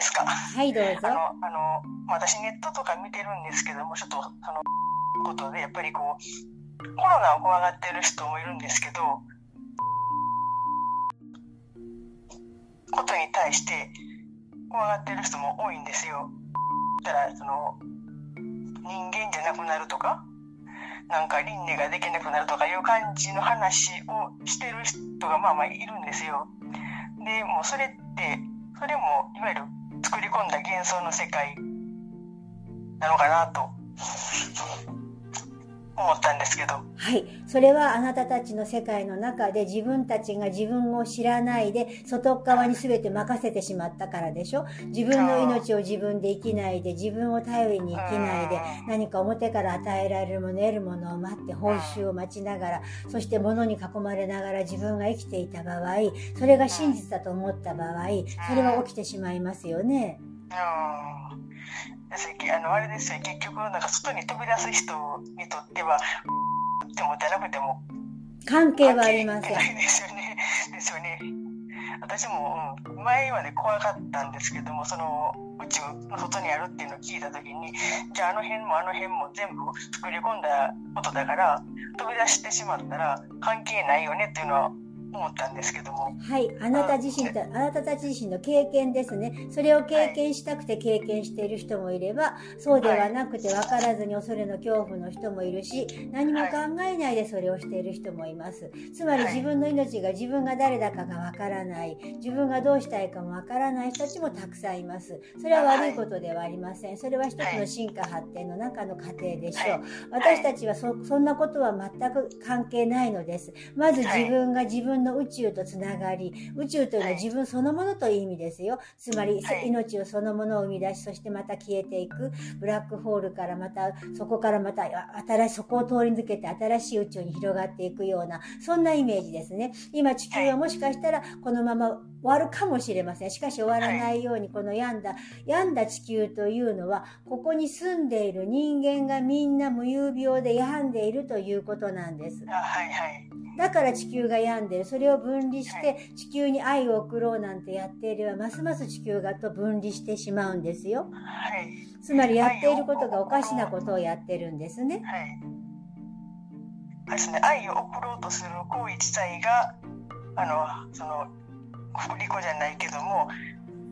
ですか？はい、どうぞ。あの、あの、私ネットとか見てるんですけども、ちょっと、その、ことで、やっぱりこう、コロナを怖がってる人もいるんですけど、ことに対して怖がってる人も多いんですよ。だから、その、人間じゃなくなるとか、なんか輪廻ができなくなるとかいう感じの話をしてる人がまあまあいるんですよ。で、もうそれって、それもいわゆる作り込んだ幻想の世界なのかなと。思ったんですけど。はい。それはあなたたちの世界の中で自分たちが自分を知らないで外側に全て任せてしまったからでしょ？自分の命を自分で生きないで自分を頼りに生きないで何か表から与えられるもの得るものを待って報酬を待ちながらそして物に囲まれながら自分が生きていた場合それが真実だと思った場合それは起きてしまいますよね。あのあれですよ結局なんか外に飛び出す人にとってはでも出なくても関係はありません。ないですよね。ですよね。私も、うん、前はね怖かったんですけどもその宇宙の外にあるっていうのを聞いた時にじゃああの辺もあの辺も全部作り込んだことだから飛び出してしまったら関係ないよねっていうのは思ったんですけども。はい。あなた自身と、あなたたち自身の経験ですね。それを経験したくて経験している人もいれば、そうではなくて分からずに恐れの恐怖の人もいるし、何も考えないでそれをしている人もいます。つまり自分の命が自分が誰だかが分からない、自分がどうしたいかも分からない人たちもたくさんいます。それは悪いことではありません。それは一つの進化発展の中の過程でしょう。私たちはそそんなことは全く関係ないのです。まず自分が自分の宇宙とつながり、宇宙というのは自分そのものという意味ですよ。つまり、はい命をそのものを生み出し、そしてまた消えていく。ブラックホールからまた、そこからまた、あ新しい、そこを通り抜けて新しい宇宙に広がっていくような、そんなイメージですね。今地球はもしかしたらこのまま終わるかもしれません。しかし終わらないように、この病んだ、病んだ地球というのは、ここに住んでいる人間がみんな無遊病で病んでいるということなんです。あはいはい。だから地球が病んでる。それを分離して地球に愛を送ろうなんてやっていれば、ますます地球がと分離してしまうんですよ。はい。つまりやっていることがおかしなことをやってるんですね。はい。ですね、愛を送ろうとする行為自体が、あの、その、振り子じゃないけども、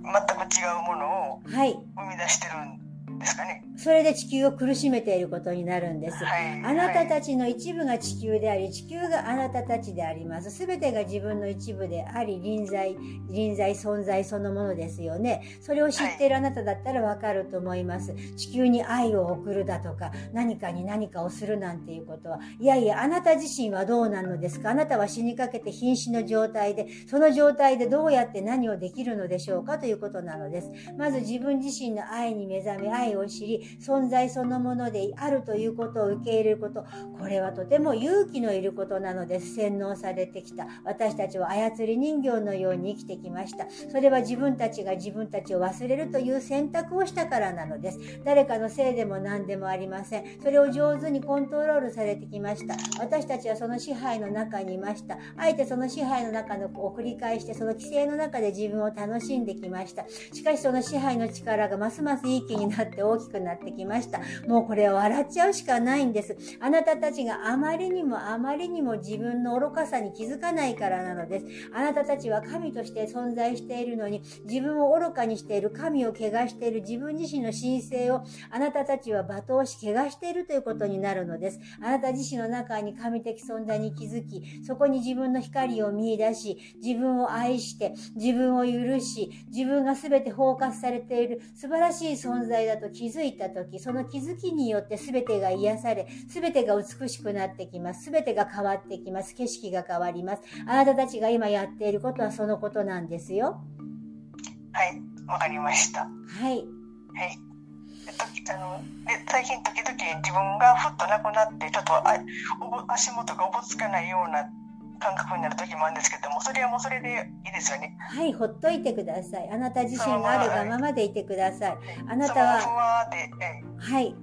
全く違うものをはい。生み出してるんですかね。それで地球を苦しめていることになるんです。はい。あなたち、たちの一部が地球であり、地球があなたたちであります。すべてが自分の一部であり、臨在、臨在存在そのものですよね。それを知っているあなただったらわかると思います。地球に愛を送るだとか、何かに何かをするなんていうことは、いやいや、あなた自身はどうなのですか？あなたは死にかけて瀕死の状態で、その状態でどうやって何をできるのでしょうか？ということなのです。まず自分自身の愛に目覚め、愛を知り、存在そのものであるということを受け入れること、これはとても勇気のいることなのです。洗脳されてきた。私たちは操り人形のように生きてきました。それは自分たちが自分たちを忘れるという選択をしたからなのです。誰かのせいでも何でもありません。それを上手にコントロールされてきました。私たちはその支配の中にいました。あえてその支配の中のを繰り返して、その規制の中で自分を楽しんできました。しかしその支配の力がますますいい気になって大きくなってきました。もうこれは笑っちゃうしかないんです。あなたたちがあまりにもあまりにも自分の愚かさに気づかないからなのです。あなたたちは神として存在しているのに、自分を愚かにしている神を汚している自分自身の神聖をあなたたちは罵倒し汚しているということになるのです。あなた自身の中に神的存在に気づき、そこに自分の光を見出し、自分を愛して、自分を許し、自分が全て包括されている素晴らしい存在だと気づいたとき、その気づきによって全てが癒され、全てが美しくなってきます。全てが変わってきます。景色が変わります。あなたたちが今やっていることはそのことなんですよ。はい。わかりました。ははい。い。で時あので最近時々自分がふっとなくなって、ちょっとあ足元がおぼつかないような感覚になる時もあるんですけども、それはもうそれでいいですよね。はい、ほっといてください。あなた自身があるがままでいてください。あなたははい。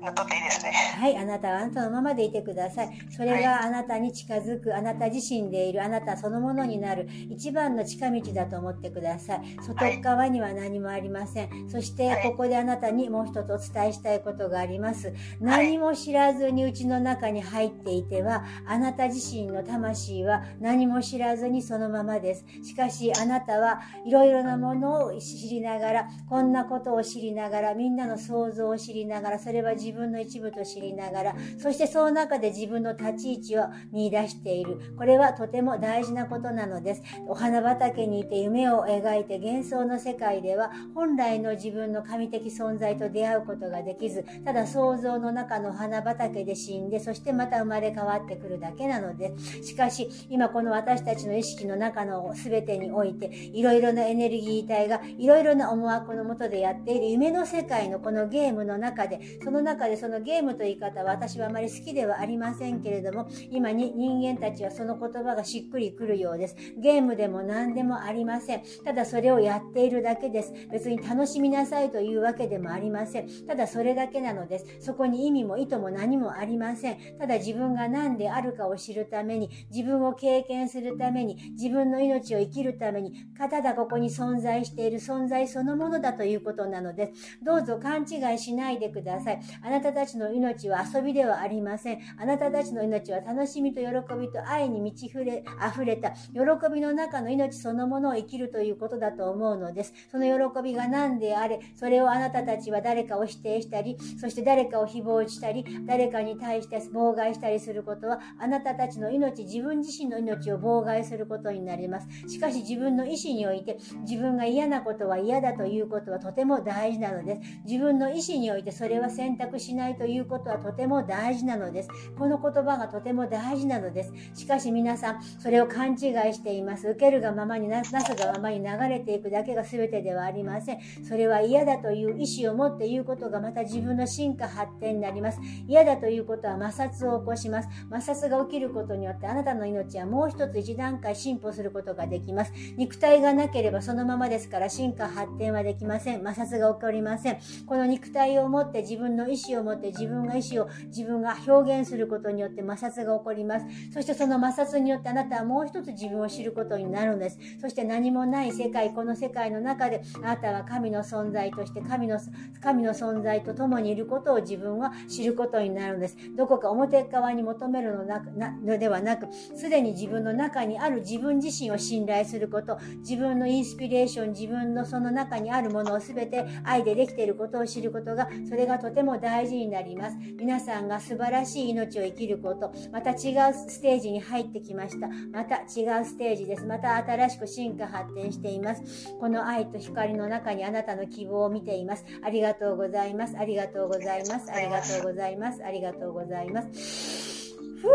なっとっていいですね。はい、あなたはあなたのままでいてください。それがあなたに近づく、あなた自身でいる、あなたそのものになる、一番の近道だと思ってください。外側には何もありません。そして、ここであなたにもう一つお伝えしたいことがあります。何も知らずにうちの中に入っていては、あなた自身の魂は何も知らずにそのままです。しかし、あなたはいろいろなものを知りながら、こんなことを知りながら、みんなの想像を知りながら、それは自自分の一部と知りながら、そしてその中で自分の立ち位置を見出している。これはとても大事なことなのです。お花畑にいて夢を描いて幻想の世界では、本来の自分の神的存在と出会うことができず、ただ想像の中の花畑で死んで、そしてまた生まれ変わってくるだけなのです。しかし、今この私たちの意識の中の全てにおいて、いろいろなエネルギー体がいろいろな思惑のもとでやっている夢の世界のこのゲームの中で、その中でそのゲームという言い方は私はあまり好きではありませんけれども、今に人間たちはその言葉がしっくりくるようです。ゲームでも何でもありません。ただそれをやっているだけです。別に楽しみなさいというわけでもありません。ただそれだけなのです。そこに意味も意図も何もありません。ただ自分が何であるかを知るために、自分を経験するために、自分の命を生きるために、ただここに存在している存在そのものだということなのです。どうぞ勘違いしないでください。あなたたちの命は遊びではありません。あなたたちの命は楽しみと喜びと愛に満ち溢れ溢れた喜びの中の命そのものを生きるということだと思うのです。その喜びが何であれ、それをあなたたちは誰かを否定したり、そして誰かを誹謗したり、誰かに対して妨害したりすることは、あなたたちの命、自分自身の命を妨害することになります。しかし自分の意思において、自分が嫌なことは嫌だということはとても大事なのです。自分の意思においてそれは選択しないということはとても大事なのです。この言葉がとても大事なのです。しかし皆さん、それを勘違いしています。受けるがままにな、なすがままに流れていくだけが全てではありません。それは嫌だという意思を持って言うことがまた自分の進化発展になります。嫌だということは摩擦を起こします。摩擦が起きることによってあなたの命はもう一つ一段階進歩することができます。肉体がなければそのままですから進化発展はできません。摩擦が起こりません。この肉体を持って自分の意思を持って自分が意思を自分が表現することによって摩擦が起こります。そしてその摩擦によってあなたはもう一つ自分を知ることになるんです。そして何もない世界、この世界の中であなたは神の存在として神の神の存在と共にいることを自分は知ることになるんです。どこか表側に求めるのなのではなく、すでに自分の中にある自分自身を信頼すること、自分のインスピレーション、自分のその中にあるものを全て愛でできていることを知ることが、それがとても大事事になります。皆さんが素晴らしい命を生きること、また違うステージに入ってきました。また違うステージです。また新しく進化発展しています。この愛と光の中にあなたの希望を見ています。ありがとうございます。ありがとうございます。ありがとうございます。ありがとうございます。ふ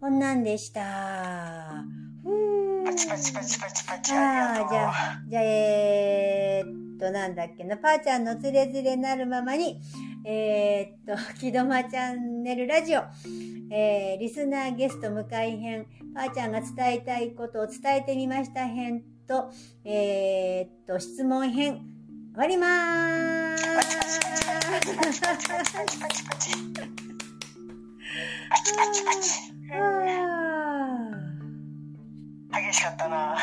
こんなんでした。パチパチパチパチパチ。ああ、じゃあ、じゃあ、えー、っと、なんだっけな、パーちゃんのつれづれなるままに、えー、っと、木戸間チャンネルラジオ、えー、リスナーゲスト向かい編、パーちゃんが伝えたいことを伝えてみました編と、えー、っと、質問編、終わりまーす。パチパチパチパチパチパチパチパチパチパチパチ厳しかったな。